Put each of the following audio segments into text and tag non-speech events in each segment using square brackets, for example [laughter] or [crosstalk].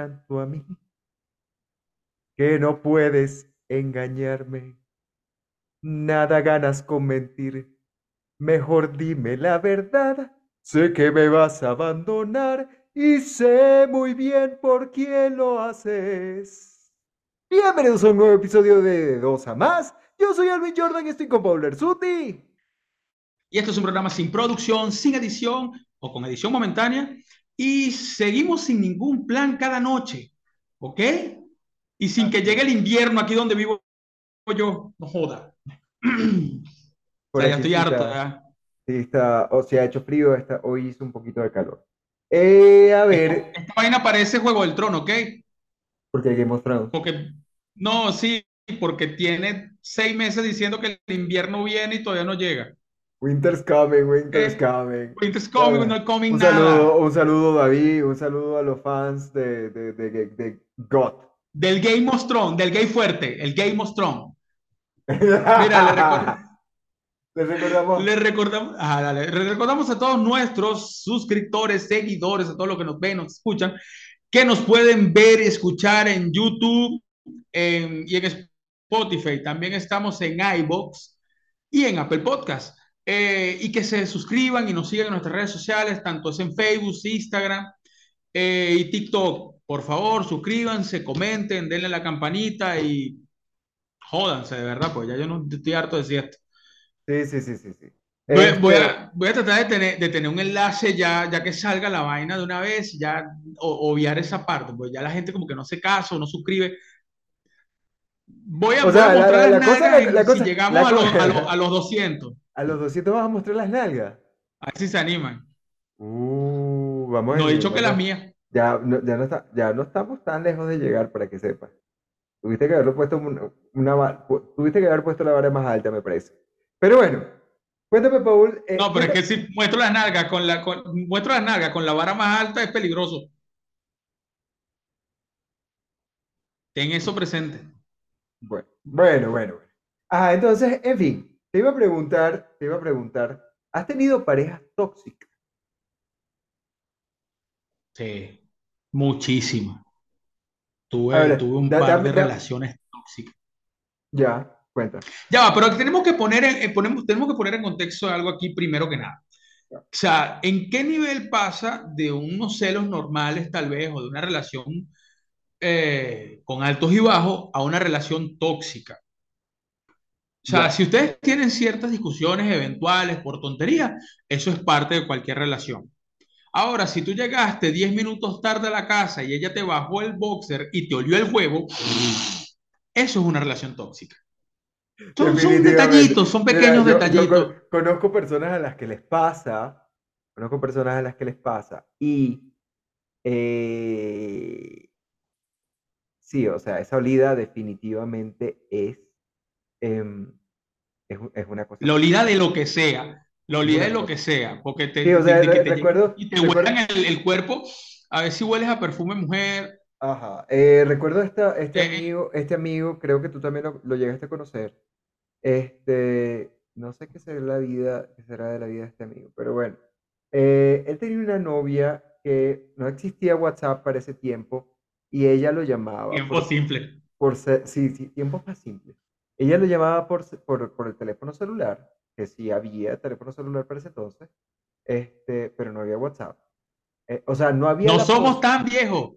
tanto a mí que no puedes engañarme. Nada ganas con mentir. Mejor dime la verdad. Sé que me vas a abandonar y sé muy bien por quién lo haces. Bienvenidos a un nuevo episodio de Dos a Más. Yo soy Alvin Jordan y estoy con Paul Suti. Y esto es un programa sin producción, sin edición o con edición momentánea. Y seguimos sin ningún plan cada noche. ¿Ok? Y sin que llegue el invierno aquí donde vivo yo. No joda. [clears throat] o sea, ya estoy harto. ¿ya? Sí, está, o sea, ha hecho frío, está, hoy hizo un poquito de calor. Eh, a ver. Esta, vaina parece Juego del Trono, ¿ok? Porque Game of Thrones. Porque, no, sí, porque tiene seis meses diciendo que el invierno viene y todavía no llega. Winter's coming, winter's eh, coming. Winter's coming, no coming un. Saludo, un saludo, David, un saludo a los fans de, de, de, de God. Del Game of Thrones, del gay fuerte, el Game of Thrones. Mira, [laughs] le, recordamos. Le recordamos, le recordamos a todos nuestros suscriptores, seguidores, a todos los que nos ven, nos escuchan, que nos pueden ver y escuchar en YouTube y en Spotify. También estamos en iBox y en Apple Podcast. Eh, y que se suscriban y nos sigan en nuestras redes sociales, tanto es en Facebook, Instagram eh, y TikTok. Por favor, suscríbanse, comenten, denle la campanita y jódanse, de verdad, pues ya yo no estoy harto de decir esto. Sí, sí, sí, sí. sí. Voy, a, este voy, a, tratar de tener, de tener un enlace ya, ya que salga la vaina de una vez, ya obviar esa parte, pues ya la gente como que no hace caso, no suscribe. Voy a, mostrar las nalgas si llegamos [laughs] a, los, a, los, a, los, 200. A los 200 vas a mostrar las nalgas. A ver si se animan. Uh, vamos no he dicho que las mías. Ya no, ya, no está, ya no estamos tan lejos de llegar para que sepas. Tuviste que haberlo puesto una, tuviste que haber puesto la vara más alta, me parece. Pero bueno, cuéntame, Paul. Eh, no, pero es que si muestro las nalgas con la con, muestro las nalgas con la vara más alta es peligroso. Ten eso presente. Bueno, bueno, bueno. Ah, entonces, en fin, te iba a preguntar, te iba a preguntar, ¿has tenido parejas tóxicas? Sí. Muchísima. Tuve, tuve un par de relaciones tóxicas. Ya, cuenta. Ya va, pero tenemos que poner en, ponemos, tenemos que poner en contexto algo aquí primero que nada. O sea, ¿en qué nivel pasa de unos celos normales tal vez o de una relación eh, con altos y bajos a una relación tóxica? O sea, si ustedes tienen ciertas discusiones eventuales por tontería, eso es parte de cualquier relación. Ahora, si tú llegaste 10 minutos tarde a la casa y ella te bajó el boxer y te olió el huevo, eso es una relación tóxica. Son, detallitos, son pequeños detallitos. conozco personas a las que les pasa, conozco personas a las que les pasa y eh, sí, o sea, esa olida definitivamente es, em, es, es, una cosa. La olida de lo que sea. Lo olvides de lo que sea, porque te, sí, o sea, te, recuerdo, y te huelan el, el, cuerpo, a ver si hueles a perfume mujer. Ajá, eh, recuerdo esta, este, eh, amigo, este amigo, creo que tú también lo, lo, llegaste a conocer. Este, no sé qué será la vida, qué será de la vida de este amigo, pero bueno. Eh, él tenía una novia que no existía WhatsApp para ese tiempo y ella lo llamaba. Tiempo simple. Por sí, sí, tiempo más simple. Ella lo llamaba por, por, por el teléfono celular que sí había teléfono celular para ese entonces, este, pero no había WhatsApp. Eh, o sea, no había... No somos tan viejos.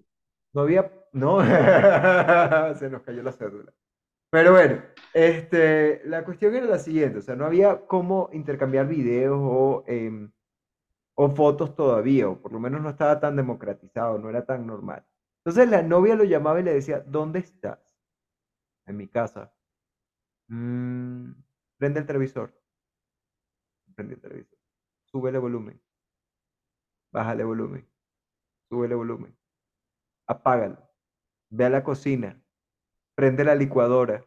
No había... No, [laughs] se nos cayó la cédula. Pero bueno, este, la cuestión era la siguiente, o sea, no había cómo intercambiar videos o, em, o fotos todavía, o por lo menos no estaba tan democratizado, no era tan normal. Entonces la novia lo llamaba y le decía, ¿dónde estás? En mi casa. Mm, prende el televisor prende el televisor. Súbele volumen. Bájale volumen. Súbele volumen. Apágalo. Ve a la cocina. Prende la licuadora.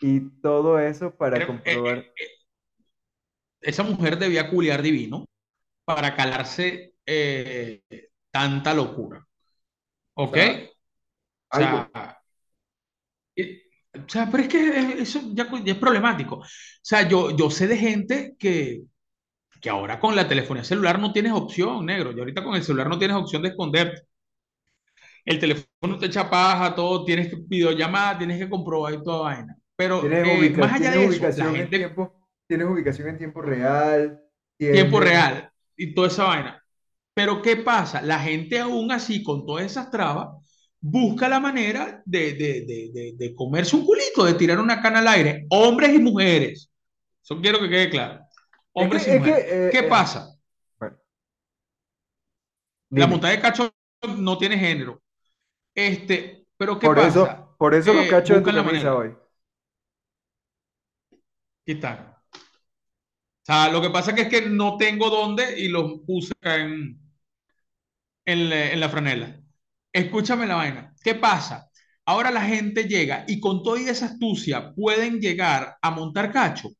Y todo eso para eh, comprobar. Eh, eh, esa mujer debía culiar divino para calarse tanta locura. ¿Ok? O sea, o sea, pero es que eso ya, es problemático. O sea, yo, yo sé de gente que, que ahora con la telefonía celular no tienes opción, negro. Y ahorita con el celular no tienes opción de esconderte. el teléfono te echa paja, todo, tienes que videollamar, tienes que comprobar y toda vaina. Pero eh, más allá de eso, la ubicación en gente, tiempo, tienes ubicación en tiempo real, tiempo tienes... real y toda esa vaina. Pero ¿qué pasa? La gente aún así, con todas esas trabas, busca la manera de, de, de, de, comerse un culito, de tirar una cana al aire, hombres y mujeres. Eso quiero que quede claro. Es que, Hombres y es que, mujeres. eh, ¿Qué eh, pasa? bueno, La montaña de cacho no tiene género. Este, pero ¿qué Por pasa? eso, por eso los Eh, cachos en tu la camisa manera. hoy. Aquí están. O sea, lo que pasa que es que no tengo dónde y los puse acá en, en la, en la franela. Escúchame la vaina. ¿Qué pasa? Ahora la gente llega y con toda esa astucia pueden llegar a montar cacho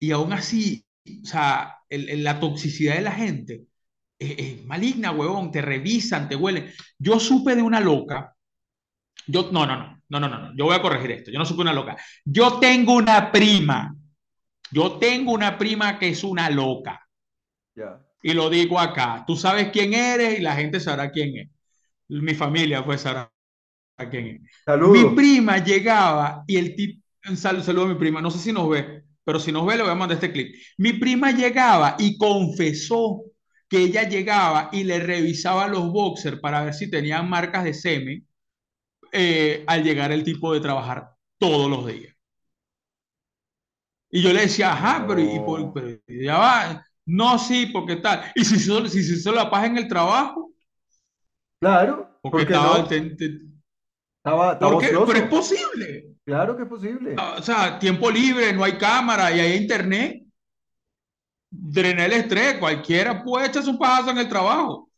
y aún así, o sea, el- el- la toxicidad de la gente es, es maligna, huevón. Te revisan, te huelen. Yo supe de una loca. Yo, no, no, no, no, no, no, no. Yo voy a corregir esto. Yo no supe de una loca. Yo tengo una prima. Yo tengo una prima que es una loca. Ya. Y lo digo acá. Tú sabes quién eres y la gente sabrá quién es. Mi familia pues es. Mi prima llegaba y el tipo, un sal- saludo a mi prima, no sé si nos ve, pero si nos ve le voy a mandar este clip. Mi prima llegaba y confesó que ella llegaba y le revisaba los boxers para ver si tenían marcas de semen eh, al llegar el tipo de trabajar todos los días. Y yo le decía, ajá, pero, y por- pero ya va. No, sí, porque tal. Y si se si, se hizo la paja en el trabajo, Claro, porque ¿por qué estaba, no? te- te- Estaba, estaba ¿por qué? Pero es posible. Claro que es posible. O sea, tiempo libre, no hay cámara y hay internet. Drena el estrés, cualquiera puede echarse un pajazo en el trabajo. O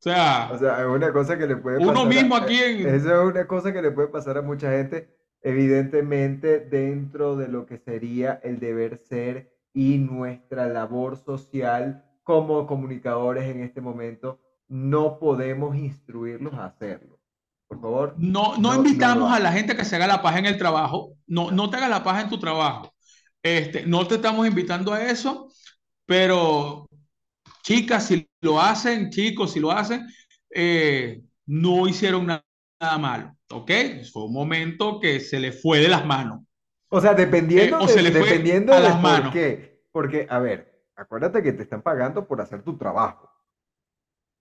sea, O sea, es una cosa que le puede uno pasar mismo a, aquí eh, en... eso es una cosa que le puede pasar a mucha gente, evidentemente dentro de lo que sería el deber ser y nuestra labor social como comunicadores en este momento, no podemos instruirlos a hacerlo. Por favor, No, no no, no invitamos a hagan. la gente que se haga la paja en el trabajo. No, no te hagas la paja en tu trabajo. Este, no te estamos invitando a eso, pero chicas, si lo hacen, chicos, si lo hacen, eh, no hicieron na- nada malo, ¿ok? Fue un momento que se le fue de las manos, O sea, eh, dependiendo o de, se le dependiendo a de las por manos. qué. Porque, a ver, acuérdate que te están pagando por hacer tu trabajo.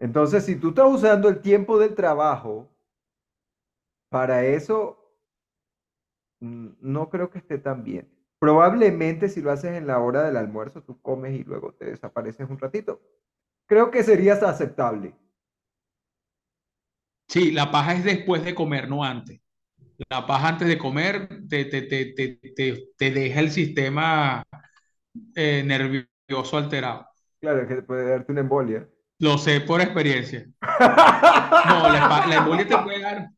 Entonces, si tú estás usando el tiempo del trabajo para eso, mm, no creo que esté tan bien. Probablemente si lo haces en la hora del almuerzo, tú comes y luego te desapareces un ratito. Creo que serías aceptable. Sí, la paja es después de comer, no antes. La paja antes de comer te, te, te, te, te, te deja el sistema eh, nervioso alterado. Claro, que puede darte una embolia. Lo sé por experiencia. No, la, la embolia te puede dar.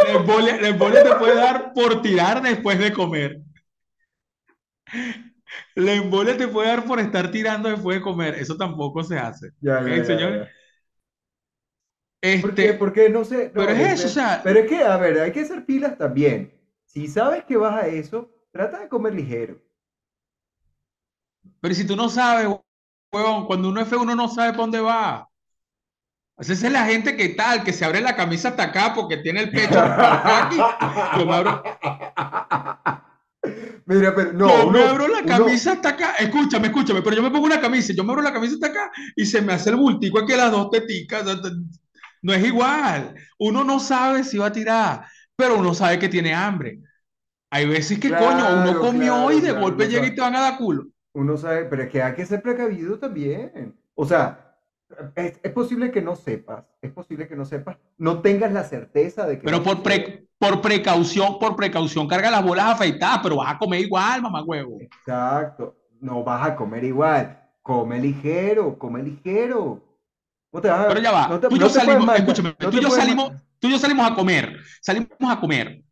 La embolia, la embolia te puede dar por tirar después de comer. La embolia te puede dar por estar tirando después de comer. Eso tampoco se hace. Ya, ¿Ok, ya. ¿Por qué? Este, Porque no sé. no, pero es eso, o este, sea, pero es que, a ver, hay que hacer pilas también. Si sabes que vas a eso, trata de comer ligero. pero si tú no sabes, huevón, cuando uno es feo, uno no sabe para dónde va. Esa es la gente que tal, que se abre la camisa hasta acá porque tiene el pecho hasta [laughs] aquí. Yo me abro, [laughs] Mira, pero no, yo me abro la uno, camisa hasta acá. Escúchame, escúchame, pero yo me pongo una camisa, yo me abro la camisa hasta acá y se me hace el bultico aquí las dos teticas. No es igual. Uno no sabe si va a tirar, pero uno sabe que tiene hambre. Hay veces que, coño, uno comió claro, y de claro, golpe llega y te van a dar culo. Uno sabe, pero es que hay que ser precavido también. O sea, es, es posible que no sepas, es posible que no sepas, no tengas la certeza de que Pero por, pre- por precaución, por precaución, carga las bolas afeitadas, pero vas a comer igual, mamá huevo. Exacto, no vas a comer igual, come ligero, come ligero. No te vas Pero ya va, no te, tú y yo salimos, escúchame, tú y yo salimos, tú y yo salimos a comer, salimos a comer,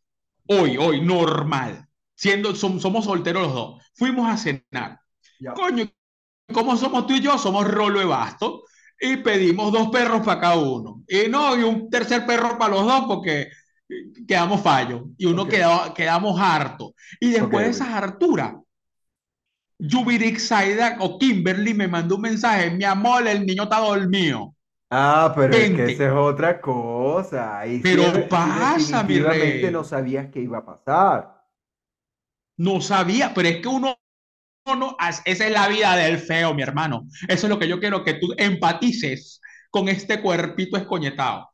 hoy, hoy, normal, siendo, som- somos solteros los dos, fuimos a cenar. Ya, Coño, ¿cómo somos tú y yo? Somos rolo de basto y pedimos dos perros para cada uno. Y no, y un tercer perro para los dos porque quedamos fallos y uno ok, quedó, quedamos hartos. Y después de esas harturas, Yubirik Saida o Kimberly me mandó un mensaje, mi amor, el niño está dormido. Ah, pero es que esa es otra cosa. Pero sí pasa, mi definitivamente no rey. sabías qué iba a pasar. No sabía, pero es que uno no, esa es la vida del feo, mi hermano. Eso es lo que yo quiero que tú empatices con este cuerpito escoñetado.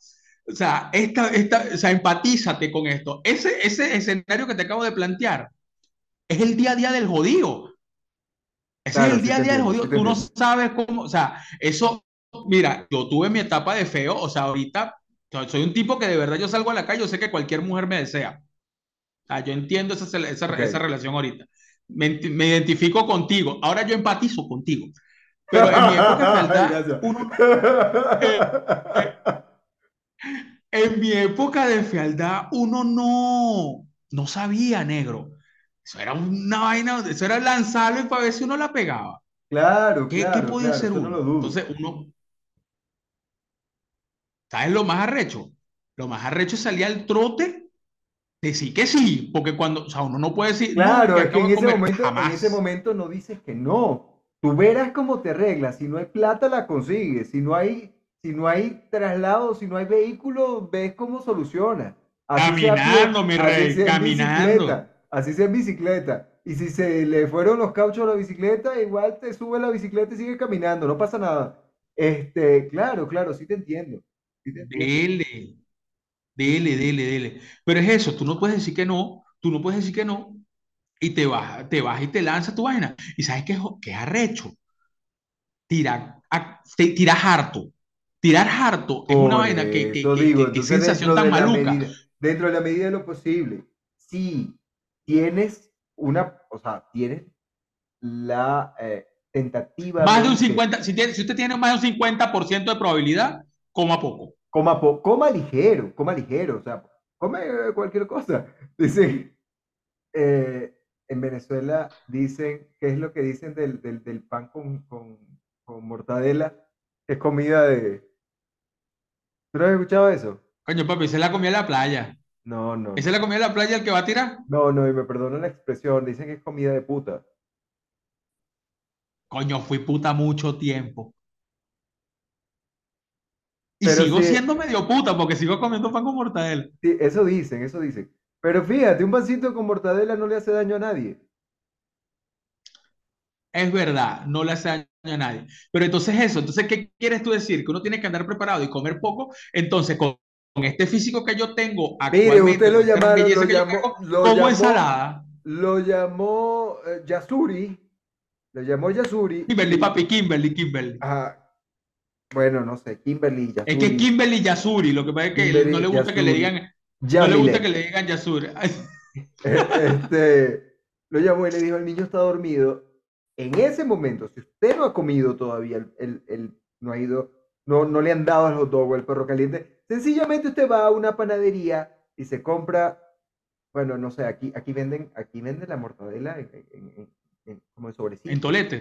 O sea, esta, esta, o sea, empatízate con esto. Ese, ese escenario que te acabo de plantear es el día a día del jodido. Ese es el sí día a día del sí jodido. te Tú no sabes cómo, o sea, eso, mira, yo tuve mi etapa de feo, o sea, ahorita soy un tipo que de verdad yo salgo a la calle, yo sé que cualquier mujer me desea. O sea, yo entiendo esa, esa, esa relación ahorita. Me, me identifico contigo. Ahora yo empatizo contigo. Pero en mi época de [laughs] fealdad, uno, eh, [laughs] eh, en mi época de fealdad, uno no, no sabía, negro. Eso era una vaina, eso era lanzarlo y para ver si uno la pegaba. Claro, ¿Qué, qué claro, podía claro, no lo uno? dudo. Entonces uno, ¿sabes lo más arrecho? Lo más arrecho salir al trote, decir que sí, porque cuando, o sea, uno no puede decir, Claro, es que en ese comer, momento, en ese momento no dices que no. Tú verás cómo te arreglas. Si no hay plata, la consigues. Si no hay, si no hay traslado, si no hay vehículo, ves cómo soluciona. Así sea a pie, Caminando, mi así rey, en caminando. así sea en bicicleta. Y si se le fueron los cauchos a la bicicleta, igual te sube la bicicleta y sigue caminando, no pasa nada. Este, claro, claro, sí te entiendo. Sí te entiendo. Dele, dele, dele, dele. Pero es eso, tú no puedes decir que no, tú no puedes decir que no, y te vas, te vas y te lanzas tu vaina. Y sabes qué es, qué es arrecho. Tirar, a- te- tirar harto. Tirar harto es una vaina que, que, que, digo, que- sensación tan de maluca. medida, dentro de la medida de lo posible, si tienes una, o sea, tienes la eh, tentativa Más de un mente, 50, si, tiene- si usted tiene más de un 50% de probabilidad, coma poco. Coma, po- coma ligero, coma ligero, o sea, come cualquier cosa. [laughs] Dicen, eh, en Venezuela dicen, ¿qué es lo que dicen del, del, del pan con, con, con mortadela? Es comida de... ¿Tú no has escuchado eso? Coño, papi, es la comida de la playa. No, no, Esa es la comida de la playa el que va a tirar. no, no, y me perdonan la expresión, dicen que es comida de puta. Coño, fui puta mucho tiempo. Y Pero sigo siendo medio puta porque sigo comiendo pan con mortadela. sí, eso dicen, eso dicen. Pero fíjate, un pancito con mortadela no le hace daño a nadie. Es verdad, no le hace daño a nadie. Pero entonces eso, entonces, ¿qué quieres tú decir? Que uno tiene que andar preparado y comer poco. Entonces, con, con este físico que yo tengo Mire, actualmente, usted lo llamaron, llamó, tengo, lo como llamó, ensalada. lo llamó eh, Yasuri, lo llamó Yasuri Kimberly, y, papi, Kimberly, Kimberly. ajá, bueno, no sé, Kimberly, Es que es Yasuri, Kimberly Yasuri, lo que pasa es que no le gusta que le Yasuri, digan, no le gusta que le digan Yasuri. [laughs] Este, lo llamó y le dijo, el niño está dormido. En ese momento, si usted no ha comido todavía, el, el- el- no ha ido, no, no le han dado al hot dog o el perro caliente, sencillamente usted va a una panadería y se compra, bueno, no sé, aquí, aquí venden, aquí venden la mortadela en, en- en- en- como en tolete.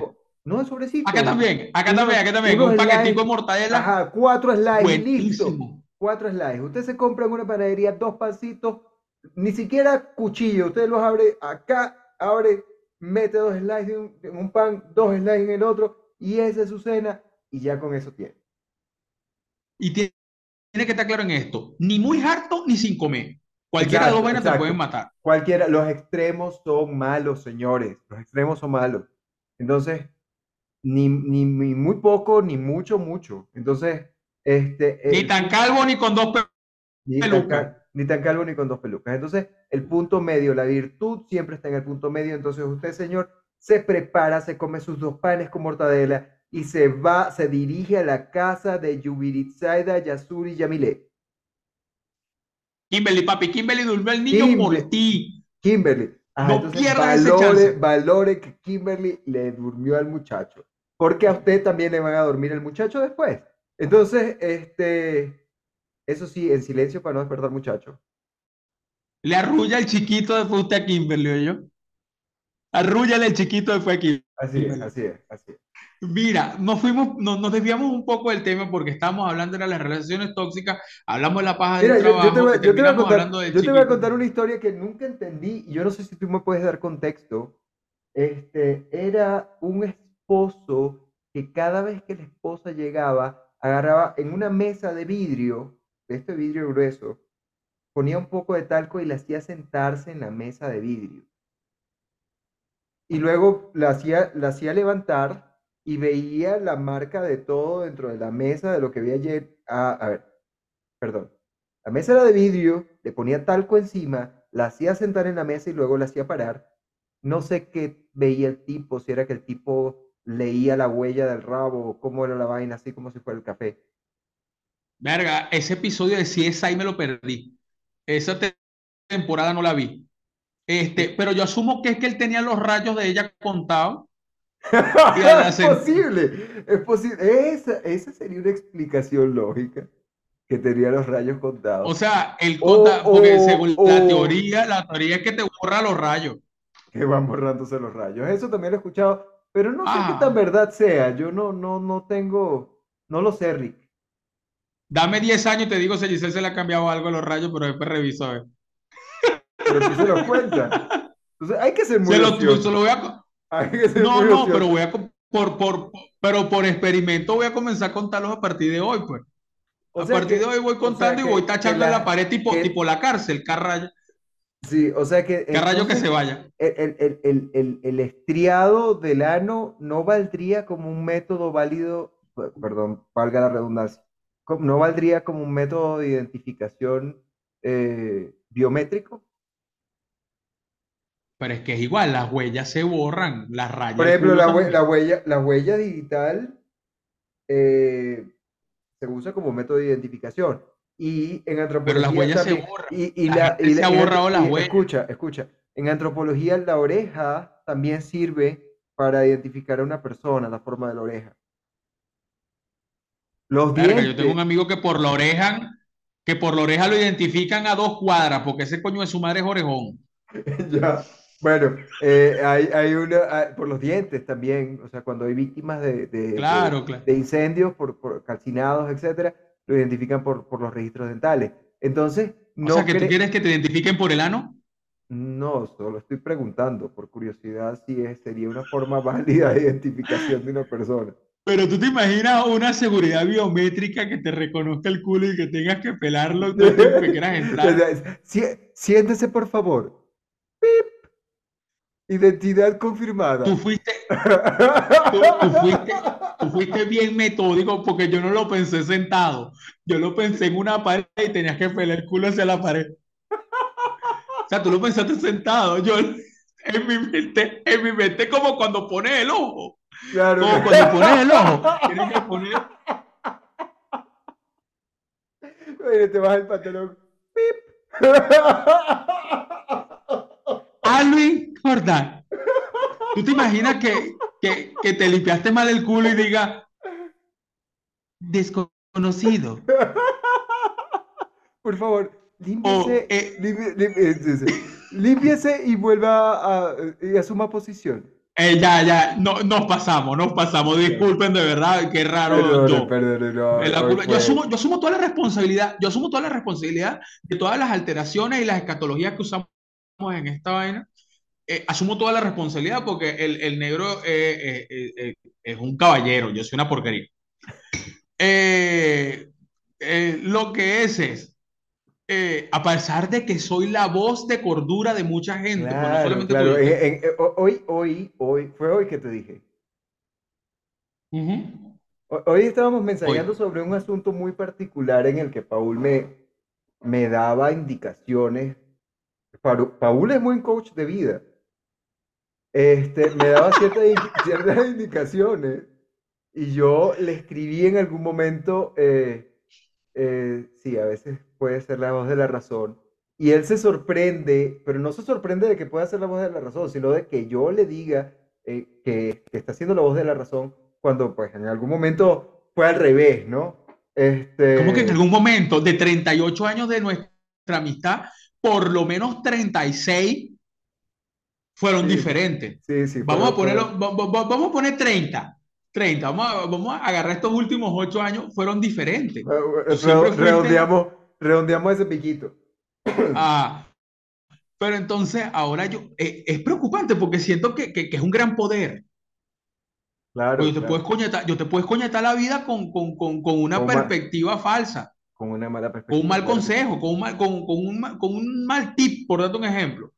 o- No en sobrecito. Acá también, acá también, acá también. Un paquetico de mortadela, ajá, cuatro listo. buenísimo. Cuatro slices. Usted se compra en una panadería dos pancitos, ni siquiera cuchillo. Usted los abre acá, abre, mete dos slices en un, en un pan, dos slices en el otro, y esa es su cena, y ya con eso tiene. Y tiene, tiene que estar claro en esto. Ni muy harto ni sin comer. Cualquiera de dos vainas te pueden matar. Cualquiera, los extremos son malos, señores. Los extremos son malos. Entonces, ni, ni, ni muy poco, ni mucho, mucho. Entonces, este, Ni el tan calvo ni con dos pe- Ni tan, pelucas. ni tan calvo ni con dos pelucas. Entonces, el punto medio, la virtud siempre está en el punto medio. Entonces, usted, señor, se prepara, se come sus dos panes con mortadela y se va, se dirige a la casa de Yubiritsaida Yasuri Yamile. Kimberly, papi, Kimberly durmió el niño por Kimber- ti. Kimberly. Ajá, No entonces pierdas ese valore, chance. valore que Kimberly le durmió al muchacho. Porque a usted también le van a dormir el muchacho después. Entonces, este, eso sí, en silencio para no despertar al muchacho. Le arrulla el chiquito después usted a Kimberly, ¿oyó? Arrúllale el chiquito después a Kimberly. Así es, así es, así es. Mira, nos fuimos, nos, nos desviamos un poco del tema porque estábamos hablando de las relaciones tóxicas, hablamos de la paja del Mira, yo, yo te trabajo voy, yo te voy a contar, del yo te voy a contar una historia que nunca entendí y yo no sé si tú me puedes dar contexto. Este, era un esposo que cada vez que la esposa llegaba agarraba en una mesa de vidrio, de este vidrio grueso, ponía un poco de talco y la hacía sentarse en la mesa de vidrio. Y luego la hacía, la hacía levantar y veía la marca de todo dentro de la mesa de lo que veía ayer. Ah, a ver, perdón. La mesa era de vidrio, le ponía talco encima, la hacía sentar en la mesa y luego la hacía parar. No sé qué veía el tipo, si era que el tipo leía la huella del rabo, cómo era la vaina, así como si fuera el café. Verga, ese episodio de CSI me lo perdí. Esa temporada no la vi. Este, pero yo asumo que es que él tenía los rayos de ella contados. [laughs] es posible, es posible. Esa, esa sería una explicación lógica que tenía los rayos contados. O sea, él conta, porque según la teoría, la teoría es que te borra los rayos. Que van borrándose los rayos. Eso también lo he escuchado pero no sé qué tan ah. verdad sea. Yo no, no, no tengo, no lo sé, Rick. Dame 10 años y te digo si Giselle se le ha cambiado algo a los rayos, pero después reviso a ver. Pero si se lo cuenta. [laughs] Entonces, hay que ser muy se lo, se lo voy a... No, no, pero voy a por, por, pero por experimento voy a comenzar a contarlos a partir de hoy, pues. a partir de hoy voy contando y voy tachando en la pared tipo, tipo la cárcel, carrayo. Sí, o sea que... ¿Qué rayo que se vaya? El, estriado del ano no valdría como un método válido, perdón, valga la redundancia, no valdría como un método de identificación eh, biométrico. Pero es que es igual, las huellas se borran, las rayas. Por ejemplo, la, huella, la huella digital eh, se usa como método de identificación. Y en antropología. Pero las huellas se borran. Y, la, se ha borrado las huellas. Escucha, escucha. En antropología, la oreja también sirve para identificar a una persona, la forma de la oreja. Los dientes. Yo tengo un amigo que por la oreja, que por la oreja lo identifican a dos cuadras, porque ese coño de su madre es orejón. [laughs] ya. Bueno, eh, hay, hay una, por los dientes también, o sea, cuando hay víctimas de, de, de, incendios, por, por calcinados, etcétera, lo identifican por, por los registros dentales. Entonces, no. O sea, que tú quieres que te identifiquen por el ano. No, solo estoy preguntando por curiosidad si sería una forma [laughs] válida de identificación de una persona. Pero tú te imaginas una seguridad biométrica que te reconozca el culo y que tengas que pelarlo todo que quieras [laughs] entrar. siéntese, por favor. ¡Pip! Identidad confirmada. [laughs] Tú fuiste, tú, fuiste, bien metódico porque yo no lo pensé sentado. Yo lo pensé en una pared y tenías que pelar el culo hacia la pared. O sea, tú lo pensaste sentado. Yo en mi mente, en mi mente como cuando pones el ojo. Claro. Como cuando pones el ojo. Tienes que poner. Oye, te baja el pantalón. ¡Pip! Alvin Jordán, ¿tú te imaginas que, que, te limpiaste mal el culo y diga desconocido? Por favor, límpiese, eh, límpiese, y vuelva a, y asuma posición. Eh, ya, ya, no, nos pasamos, nos pasamos. Disculpen de verdad, qué raro. yo, yo, asumo, yo asumo toda la responsabilidad, yo asumo toda la responsabilidad de todas las alteraciones y las escatologías que usamos en esta vaina, eh, asumo toda la responsabilidad porque el, el negro eh, eh, es un caballero, yo soy una porquería. lo que es es, a pesar de que soy la voz de cordura de mucha gente, hoy, hoy, hoy, fue hoy que te dije. Hoy estábamos mensajeando sobre un asunto muy particular en el que Paul me, me daba indicaciones Paul es muy coach de vida. Este, me daba ciertas, [laughs] ciertas indicaciones y yo le escribí en algún momento, eh, eh, sí, a veces puede ser la voz de la razón. Y él se sorprende, pero no se sorprende de que pueda ser la voz de la razón, sino de que yo le diga eh, que, que, está siendo la voz de la razón cuando pues en algún momento fue al revés, ¿no? Este... ¿Cómo que en algún momento de 38 años de nuestra amistad por lo menos 36 fueron diferentes. Sí, sí. Vamos a, ponerlo, vamos a poner 30. 30. Vamos a, vamos a agarrar estos últimos 8 años, fueron diferentes. redondeamos, redondeamos ese piquito. Ah, pero entonces ahora yo, eh, es preocupante porque siento que, que, que, es un gran poder. Claro, yo te claro. puedes coñetar, yo te puedes coñetar la vida con, con, con, con una Con, perspectiva falsa, con una mala con un perspectiva, mal consejo, con un mal, con, con un, con un mal tip, por darte un ejemplo.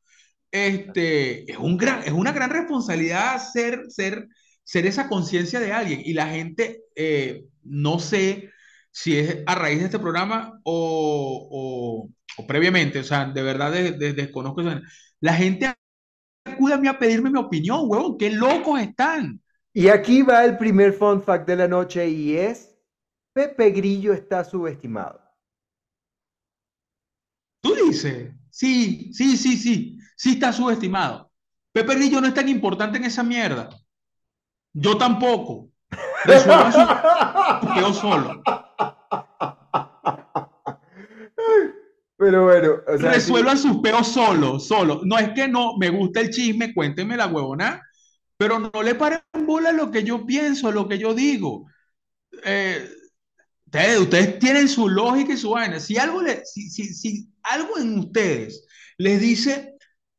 Este, es un gran, es una gran responsabilidad ser, ser, ser esa conciencia de alguien. Y la gente, eh, no sé si es a raíz de este programa o, o, o previamente, o sea, de verdad de- de- desconozco eso. La gente acude a mí a pedirme mi opinión, huevón, qué locos están. Y aquí va el primer fun fact de la noche y es, Pepe Grillo está subestimado. Tú dices, sí, sí, sí, sí, sí está subestimado. Pepe Grillo no es tan importante en esa mierda. Yo tampoco. Resuelvan sus peos solo. Pero bueno, o sea, sí, Resuelvan sus peos solo, solo. No es que no me gusta el chisme, cuéntenme la huevona, pero no le paren bola lo que yo pienso, lo que yo digo. Eh, ustedes, ustedes tienen su lógica y su vaina. Si algo, le, si, si, si algo en ustedes les dice,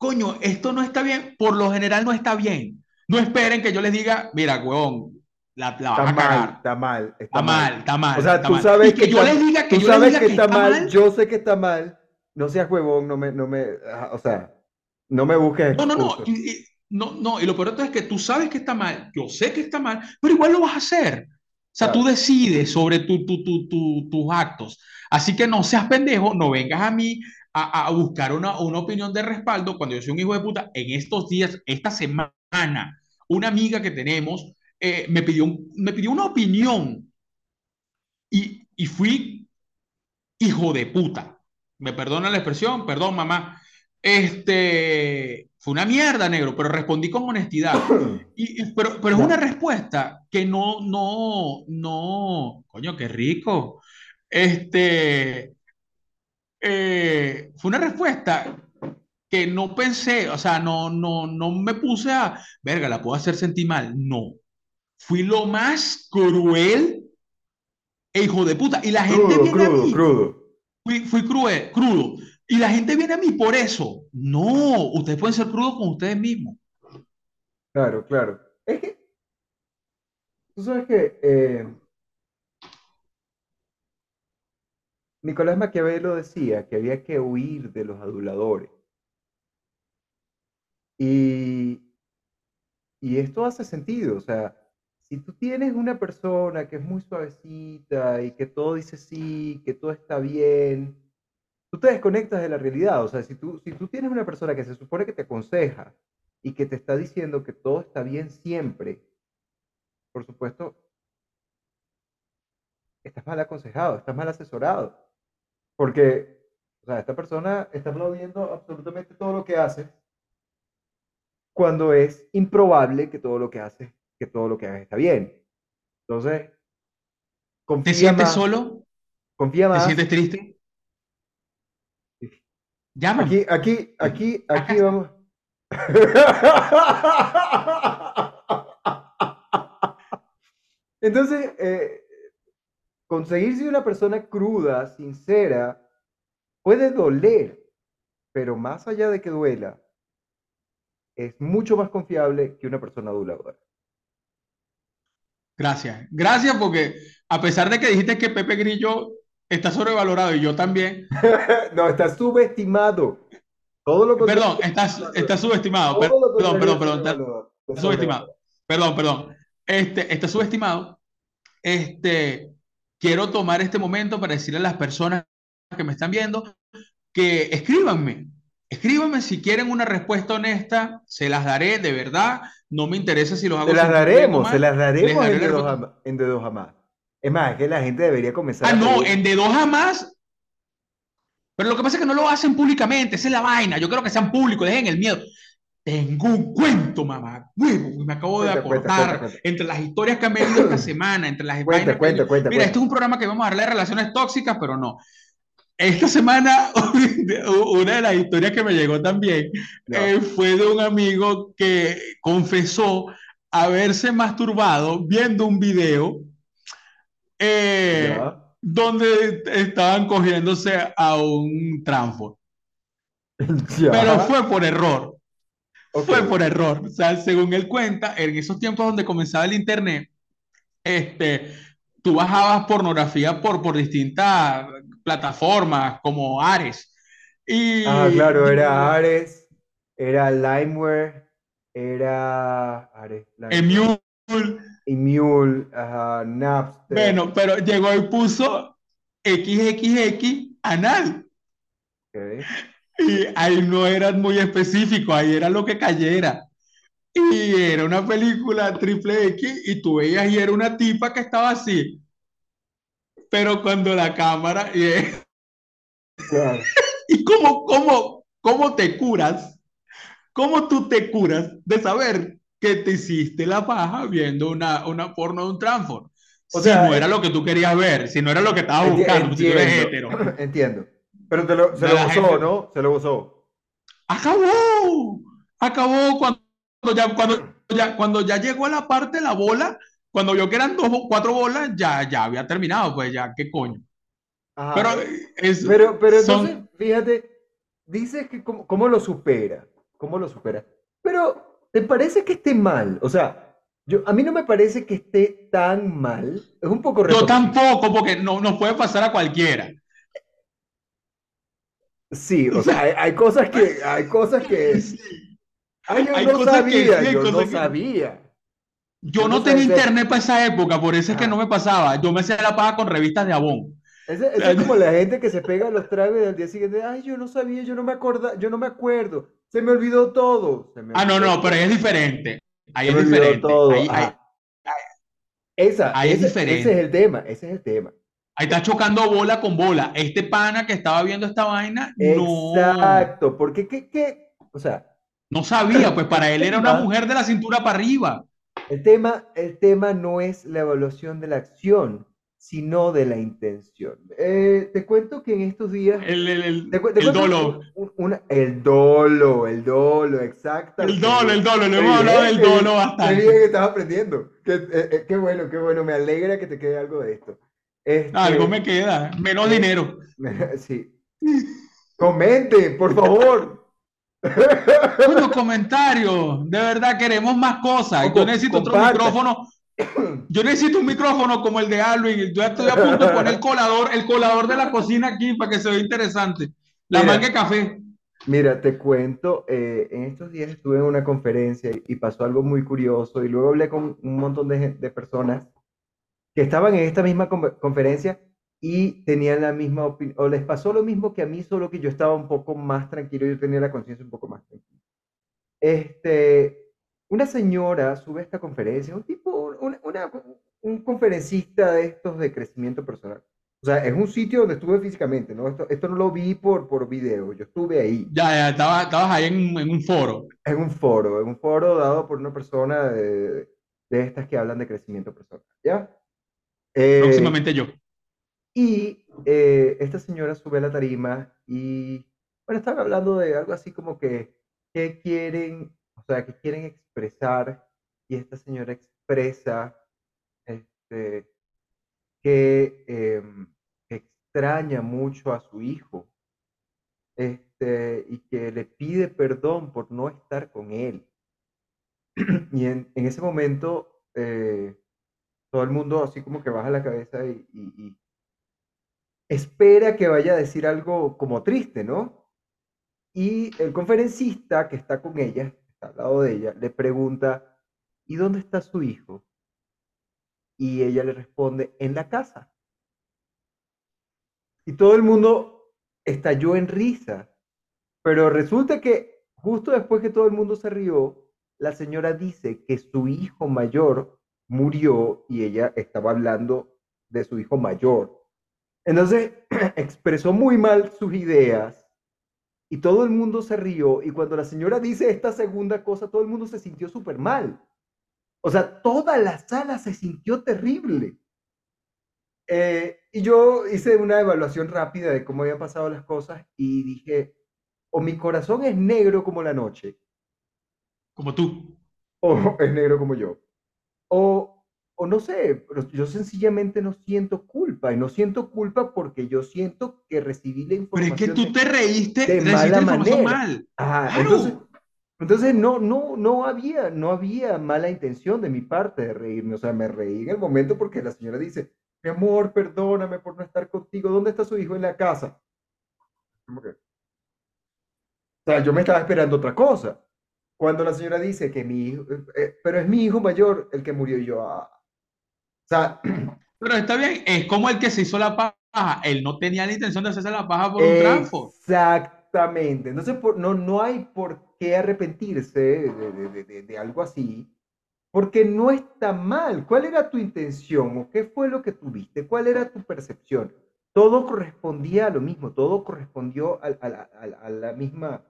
coño, esto no está bien, por lo general no está bien. No esperen que yo les diga, mira, huevón, la, la vas está a mal, cagar. está mal, está Está mal. mal, está mal. O sea, está tú mal. sabes Y que que yo les diga que tú yo sabes diga que que está está mal, mal. yo sé que está mal, no seas huevón, no me, no me, o sea, no me busques No, no, no, y, y- no, no, y lo peor de todo es que tú sabes que está mal, yo sé que está mal, pero igual lo vas a hacer. O sea, tú Claro. decides sobre tu, tu, tu- tus actos. Así que no seas pendejo, no vengas a mí a, a buscar una, una opinión de respaldo cuando yo soy un hijo de puta. En estos días, esta semana, una amiga que tenemos eh, me pidió, un- me pidió una opinión y, y fui hijo de puta. Me perdona la expresión, perdón, mamá. Este, fue una mierda, negro, pero respondí con honestidad. [coughs] Y, y- pero, pero es una respuesta que no, no, no, coño, qué rico. Este, eh, fue una respuesta que no pensé, o sea, no, no, no me puse a, verga, la puedo hacer sentir mal. No. Fui lo más cruel e hijo de puta. Y la gente Crudo, viene a crudo, mí crudo. fui, fui cruel, crudo. Y la gente viene a mí por eso. No, ustedes pueden ser crudos con ustedes mismos. Claro, claro. Es que, tú sabes que eh, Nicolás Maquiavelo decía que había que huir de los aduladores. Y, y esto hace sentido, o sea, si tú tienes una persona que es muy suavecita y que todo dice sí, que todo está bien, tú te desconectas de la realidad, o sea, si tú, si tú tienes una persona que se supone que te aconseja y que te está diciendo que todo está bien siempre, por supuesto, estás mal aconsejado, estás mal asesorado, porque, o sea, esta persona está aplaudiendo absolutamente todo lo que haces cuando es improbable que todo lo que haces, que todo lo que hagas está bien. Entonces, ¿Te confía sientes más, solo? confía ¿Te más. sientes triste? Llámame. Aquí, aquí, aquí, aquí Acá. vamos. [laughs] Entonces, eh, conseguirse una persona cruda, sincera, puede doler, pero más allá de que duela, es mucho más confiable que una persona aduladora. Gracias. Gracias porque a pesar de que dijiste que Pepe Grillo está sobrevalorado y yo también, [laughs] no, está subestimado. Todo lo contrario. perdón, está, está subestimado. Perdón, perdón, perdón, está subestimado. Perdón, perdón. Este, está subestimado. Este, quiero tomar este momento para decirle a las personas que me están viendo que escríbanme. Escríbanme si quieren una respuesta honesta, se las daré de verdad. No me interesa si los hago Se las daremos, se las daremos daré en de, dos a, en de dos a más. Es más, es que la gente debería comenzar Ah, a no, en de dos a más. Pero lo que pasa es que no lo hacen públicamente, esa es la vaina. Yo creo que sean públicos, dejen el miedo. Tengo un cuento, mamá, huevo, me acabo de Cuenta, acordar cuenta, cuenta. entre las historias que han venido esta [coughs] semana, entre las Cuenta, cuenta, cuenta, Mira, este es un programa que vamos a hablar de relaciones tóxicas, pero no. Esta semana, [laughs] una de las historias que me llegó también Ya. eh, fue de un amigo que confesó haberse masturbado viendo un video eh, Ya. donde estaban cogiéndose a un transfor. [laughs] Pero fue por error. Fue por error. O sea, según él cuenta, en esos tiempos donde comenzaba el internet, este, tú bajabas pornografía por, por distintas plataformas como Ares. Y Ah, claro, era Ares, era Limeware, era Ares, Limeware, Emule, y Mule, ajá, Napster. bueno, pero llegó y puso XXX anal. Y ahí no era muy específico, ahí era lo que cayera. Y era una película triple X y tú veías y era una tipa que estaba así. Pero cuando la cámara... Y, Claro. [laughs] ¿y cómo, cómo, cómo te curas? ¿Cómo tú te curas de saber que te hiciste la paja viendo una, una porno de un transform? O Si sea, no era lo que tú querías ver, si no era lo que estabas buscando, pues, si tú eres entiendo, hetero. [clears throat] entiendo. Pero te lo, se lo gozó, gente. ¿no? Se lo gozó. Acabó, acabó cuando ya, cuando ya, cuando ya llegó a la parte de la bola, cuando vio que eran dos, o cuatro bolas, ya, ya había terminado, pues ya, qué coño. Ajá. Pero es, Pero, pero entonces, son, fíjate, dices que cómo, cómo lo supera, cómo lo supera. Pero, ¿te parece que esté mal? O sea, yo, a mí no me parece que esté tan mal. Es un poco yo tampoco, porque no nos puede pasar a cualquiera. Sí, o sea, hay, hay cosas que, hay cosas que, [laughs] Sí, ay, yo hay no cosas que sabía, sí, hay yo no que no. sabía. Yo no no tenía internet para esa época, por eso es que no Ajá. me pasaba. Yo me hacía la paja con revistas de Avon. Ese, O ese sea, es como la [laughs] gente que se pega los tragos y al día siguiente, ay, yo no sabía, yo no me acorda, yo no me acuerdo, se me olvidó todo, Ah, no, no, pero ahí es diferente. Ahí se es diferente. todo. Ahí, ahí, Ajá. Esa, ahí es ese, ese es diferente. el tema, ese es el tema. Ahí está chocando bola con bola. Este pana que estaba viendo esta vaina, no, Exacto, porque qué, qué, o sea, no sabía, pues el para él era una mujer de la cintura para arriba. el tema, el tema no es la evaluación de la acción, sino de la intención. Eh, te cuento que en estos días, El, el, el, te, cu- te el dolo. un- un- una, el dolo, el dolo, El exactamente. dolo, el dolo. Qué hemos hablado del qué dolo qué bastante. bien que estás aprendiendo. Qué, eh, eh, qué bueno, qué bueno. Me alegra que te quede algo de esto. Algo Este, me queda, menos eh, dinero. [laughs] sí. Comenten, por favor. [laughs] Coño, comentarios. De verdad queremos más cosas. O Yo necesito otro micrófono. [coughs] Yo necesito un micrófono como el de Alvin. Yo estoy a punto de [laughs] poner el colador, el colador de la cocina aquí para que se vea interesante. La Mira, de café. mira, te cuento, eh, en estos días estuve en una conferencia y, pasó algo muy curioso y luego hablé con un montón de personas que estaban en esta misma conferencia y tenían la misma opinión, o les pasó lo mismo que a mí, solo que yo estaba un poco más tranquilo, yo tenía la conciencia un poco más tranquila. Este, una señora sube a esta conferencia, un tipo, un, una- un conferencista de estos de crecimiento personal. O sea, es un sitio donde estuve físicamente, ¿no? Esto, esto no lo vi por, por video, yo estuve ahí, Ya, ya, estaba, estabas ahí en, en un foro. en un foro, en un foro dado por una persona de, de estas que hablan de crecimiento personal, ¿ya? Eh, Próximamente yo. y eh, esta señora sube a la tarima y, bueno, están hablando de algo así como que, ¿qué quieren, o sea, qué quieren expresar? Y esta señora expresa, este, que, que extraña mucho a su hijo, este, y que le pide perdón por no estar con él. [clears throat] Y en, en ese momento, eh, todo el mundo así como que baja la cabeza y, espera que vaya a decir algo como triste, ¿no? Y el conferencista que está con ella, al lado de ella, le pregunta, ¿y dónde está su hijo? Y ella le responde, en la casa. Y todo el mundo estalló en risa. Pero resulta que justo después que todo el mundo se rió, la señora dice que su hijo mayor murió y ella estaba hablando de su hijo mayor. Entonces [clears throat] expresó muy mal sus ideas y todo el mundo se rió y cuando la señora dice esta segunda cosa, todo el mundo se sintió súper mal. O sea, toda la sala se sintió terrible. Eh, y yo hice una evaluación rápida de cómo habían pasado las cosas y dije, o mi corazón es negro como la noche, Como tú. o [laughs] es negro como yo. O, o no sé, pero yo sencillamente no siento culpa. Y no siento culpa porque yo siento que recibí la Pero es que información tú te reíste, de mala la información manera. mal. Ajá, Claro. entonces, Entonces no, no, no había, no había mala intención de mi parte de reírme, o sea, me reí en el momento porque la señora dice, mi amor, perdóname por no estar contigo, ¿dónde está su hijo en la casa? Que, o sea, yo me estaba esperando otra cosa. Cuando la señora dice que mi hijo, eh, eh, pero es mi hijo mayor el que murió y yo, ah. O sea, [clears throat] Pero está bien, es como el que se hizo la paja. Él no tenía la intención de hacerse la paja por un trafo. exactamente. Entonces, por- no, no hay por qué arrepentirse de, de- de- de- algo así, porque no está mal. ¿Cuál era tu intención o qué fue lo que tuviste? ¿Cuál era tu percepción? Todo correspondía a lo mismo, todo correspondió a, a a a la misma,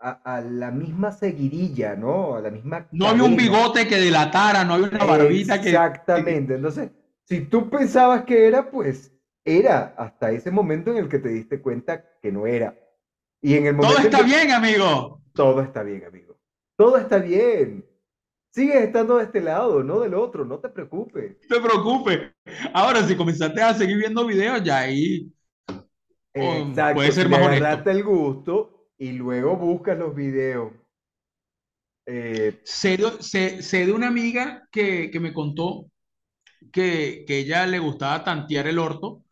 a, a la misma seguidilla, ¿no? A la misma No había un cadena. bigote que delatara, no había una barbita que... que- Exactamente. Entonces, si tú pensabas que era, pues era hasta ese momento en el que te diste cuenta que no era. Y en el Todo momento en está que bien, amigo. todo está bien, amigo. Todo está bien. Sigues estando de este lado, no del otro, no te preocupes. No te preocupes. Ahora, si comenzaste a seguir viendo videos, ya ahí um, Exacto, puede ser más le honesto. agarraste el gusto y luego buscas los videos. eh, Sé, de- sé- sé de una amiga que, que me contó que, que ella le gustaba tantear el orto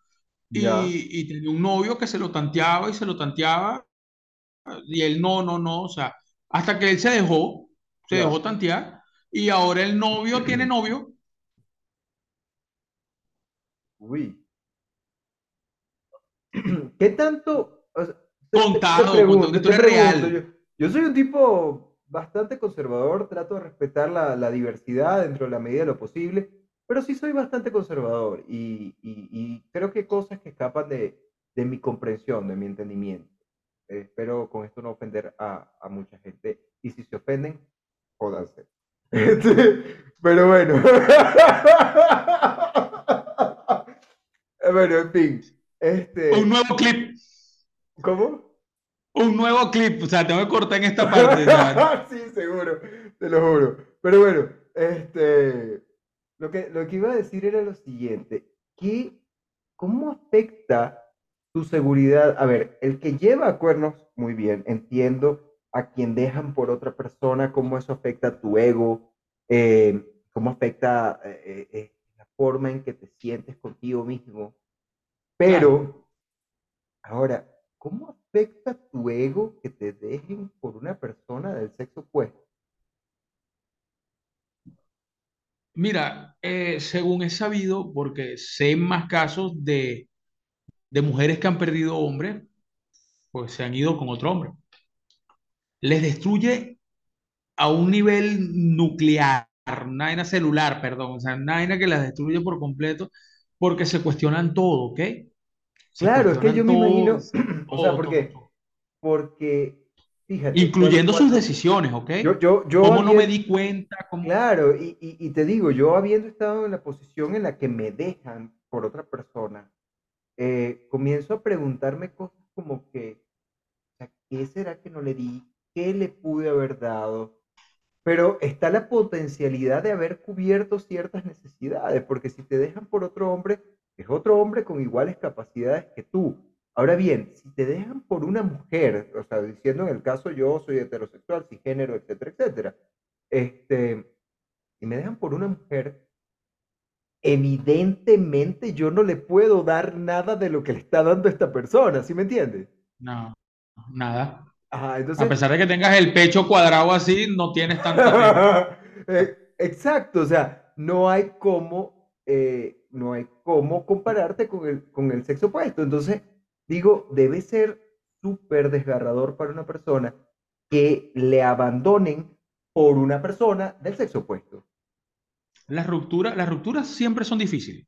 y, y tenía un novio que se lo tanteaba y se lo tanteaba y él no, no, no, o sea, hasta que él se dejó, se ya. dejó tantear y ahora el novio [clears throat] tiene novio. Uy. [clears throat] ¿Qué tanto? o sea, Contado, contado, pregunto, historia pregunto, real. yo, yo soy un tipo bastante conservador, trato de respetar la, la diversidad dentro de la medida de lo posible, pero sí soy bastante conservador y, y- y creo que hay cosas que escapan de, de mi comprensión, de mi entendimiento. Eh, espero con esto no ofender a, a mucha gente y si se ofenden, jódanse. [laughs] Este, pero bueno. [laughs] Bueno, en fin. Un Este, nuevo clip, ¿cómo? un nuevo clip, o sea, tengo que cortar en esta parte. [laughs] Sí, seguro, te lo juro. Pero bueno, este, lo que, lo que iba a decir era lo siguiente, ¿qué, cómo afecta tu seguridad? A ver, el que lleva cuernos, muy bien, entiendo a quien dejan por otra persona, cómo eso afecta a tu ego, eh, cómo afecta eh, eh, eh, la forma en que te sientes contigo mismo. claro. Pero, ahora, ¿cómo afecta tu ego que te dejen por una persona del sexo opuesto? Mira, eh, según he sabido, porque sé más casos de, de mujeres que han perdido hombres, pues se han ido con otro hombre. Les destruye a un nivel nuclear, una vaina celular, perdón, o sea, una vaina que las destruye por completo porque se cuestionan todo, ¿ok? Claro, es que yo me imagino, [clears throat] o sea, porque, porque, fíjate, Incluyendo sus decisiones, ¿ok? yo, yo, yo ¿Cómo no me di cuenta? ¿Cómo? claro, y, y, y te digo, yo habiendo estado en la posición en la que me dejan por otra persona, eh, comienzo a preguntarme cosas como que, ¿qué será que no le di? ¿Qué le pude haber dado? Pero está la potencialidad de haber cubierto ciertas necesidades, porque si te dejan por otro hombre, es otro hombre con iguales capacidades que tú. Ahora bien, si te dejan por una mujer, o sea, diciendo en el caso yo soy heterosexual, cisgénero, etcétera, etcétera, este, si me dejan por una mujer, evidentemente yo no le puedo dar nada de lo que le está dando esta persona, ¿sí me entiendes? No, nada. Ajá, A pesar de que tengas el pecho cuadrado así, no tienes tanta [laughs] fe. Eh, Exacto, o sea, no hay cómo, eh, no hay cómo compararte con el, con el sexo opuesto. Entonces, digo, debe ser súper desgarrador para una persona que le abandonen por una persona del sexo opuesto. Las rupturas, las rupturas siempre son difíciles.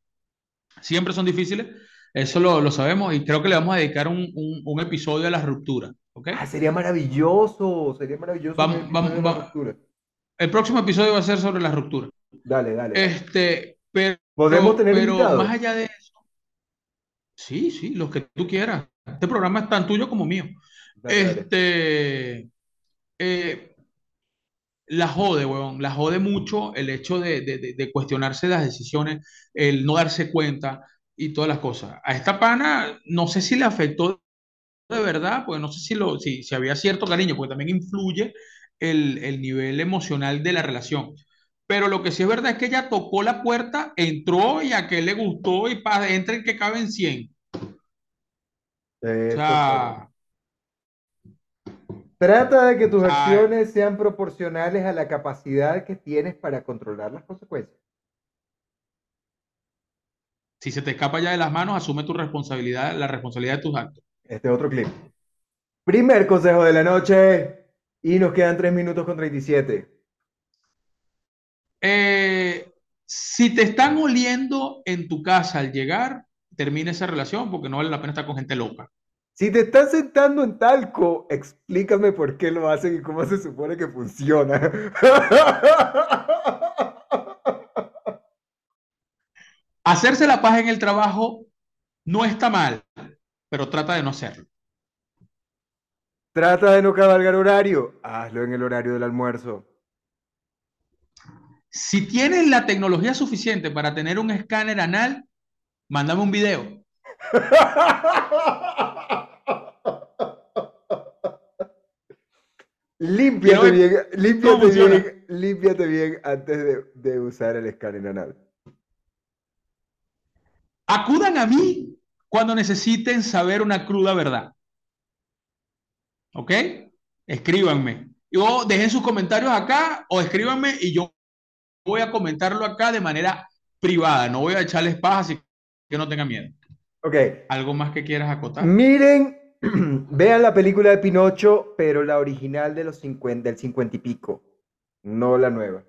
Siempre son difíciles. Eso lo, lo sabemos y creo que le vamos a dedicar un, un- un episodio a las rupturas. ¿Ok? Ah, sería maravilloso, sería maravilloso Vamos, vamos, vamos. El próximo episodio va a ser sobre las rupturas. Dale, dale. Este, pero, ¿Podemos tener pero invitados? más allá de eso, sí, sí, los que tú quieras. Este programa es tan tuyo como mío. Dale. Este, eh, la jode, weón, la jode mucho el hecho de, de- de- de cuestionarse las decisiones, el no darse cuenta y todas las cosas. A esta pana, no sé si le afectó de verdad, pues no sé si, lo, si, si había cierto cariño, porque también influye el, el nivel emocional de la relación. Pero lo que sí es verdad es que ella tocó la puerta, entró y a que le gustó y para entren que caben 100. O Eso es correcto. sea, Trata de que tus o acciones sean proporcionales a la capacidad que tienes para controlar las consecuencias. si se te escapa ya de las manos, asume tu responsabilidad, la responsabilidad de tus actos. Este es otro clip. Primer consejo de la noche. Y nos quedan 3 minutos con 37. Eh, si te están oliendo en tu casa al llegar, termina esa relación porque no vale la pena estar con gente loca. Si te estás sentando en talco, explícame por qué lo hacen y cómo se supone que funciona. [laughs] Hacerse la paja en el trabajo no está mal, pero trata de no hacerlo. Trata de no cabalgar horario. Hazlo en el horario del almuerzo. Si tienes la tecnología suficiente para tener un escáner anal, mándame un video. [laughs] Límpiate bien, límpiate bien, límpiate bien antes de, de usar el escáner anal. Acudan a mí cuando necesiten saber una cruda verdad. ¿Ok? Escríbanme. O dejen sus comentarios acá o escríbanme y yo voy a comentarlo acá de manera privada. No voy a echarles paja, así que no tengan miedo. Ok, ¿Algo más que quieras acotar? miren, [clears throat] vean la película de Pinocho, pero la original de los 50, del 50 y pico, no la nueva.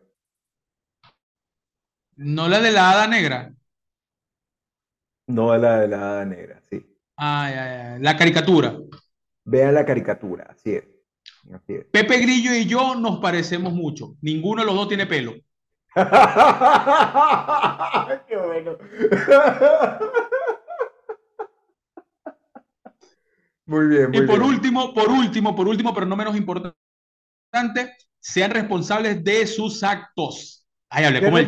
No la de la hada negra. No la de la hada negra, sí. Ay, ay, ay. La caricatura. Vean la caricatura, así es. Así es. Pepe Grillo y yo nos parecemos mucho. Ninguno de los dos tiene pelo. [laughs] Qué bueno. Muy bien, Y por bien. último, por último, por último, pero no menos importante, sean responsables de sus actos. Ay, hablé como el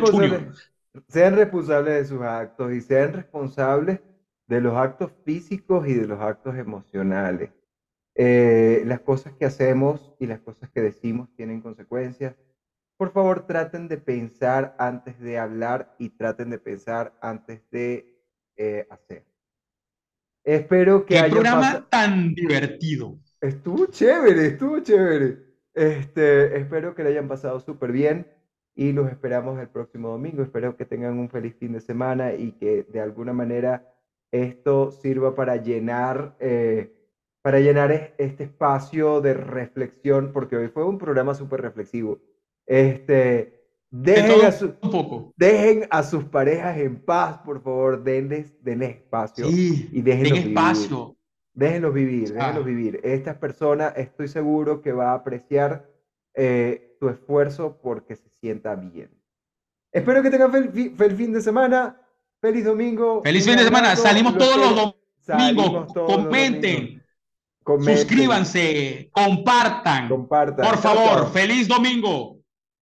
sean responsables de sus actos y sean responsables de los actos físicos y de los actos emocionales. Eh, las cosas que hacemos y las cosas que decimos tienen consecuencias. Por favor, traten de pensar antes de hablar y traten de pensar antes de eh, hacer. Espero que Qué hayan programa tan divertido. Estuvo chévere, estuvo chévere. Este, espero que le hayan pasado súper bien y los esperamos el próximo domingo. Espero que tengan un feliz fin de semana y que de alguna manera esto sirva para llenar, eh, para llenar es- este espacio de reflexión, porque hoy fue un programa súper reflexivo. Este, De dejen a, su- un poco. dejen a sus parejas en paz, por favor, denles, denles espacio Sí, y déjenlos vivir. espacio. Déjenlos vivir, déjenlos Ah. vivir. Estas personas, estoy seguro que va a apreciar eh, tu esfuerzo porque se sienta bien. Espero que tengan fel- feliz fin de semana, feliz domingo. Feliz fin de semana. Salimos los todos los domingos. Los Comenten, domingos. Comenten, suscríbanse, compartan. compartan. Por favor, chao. feliz domingo.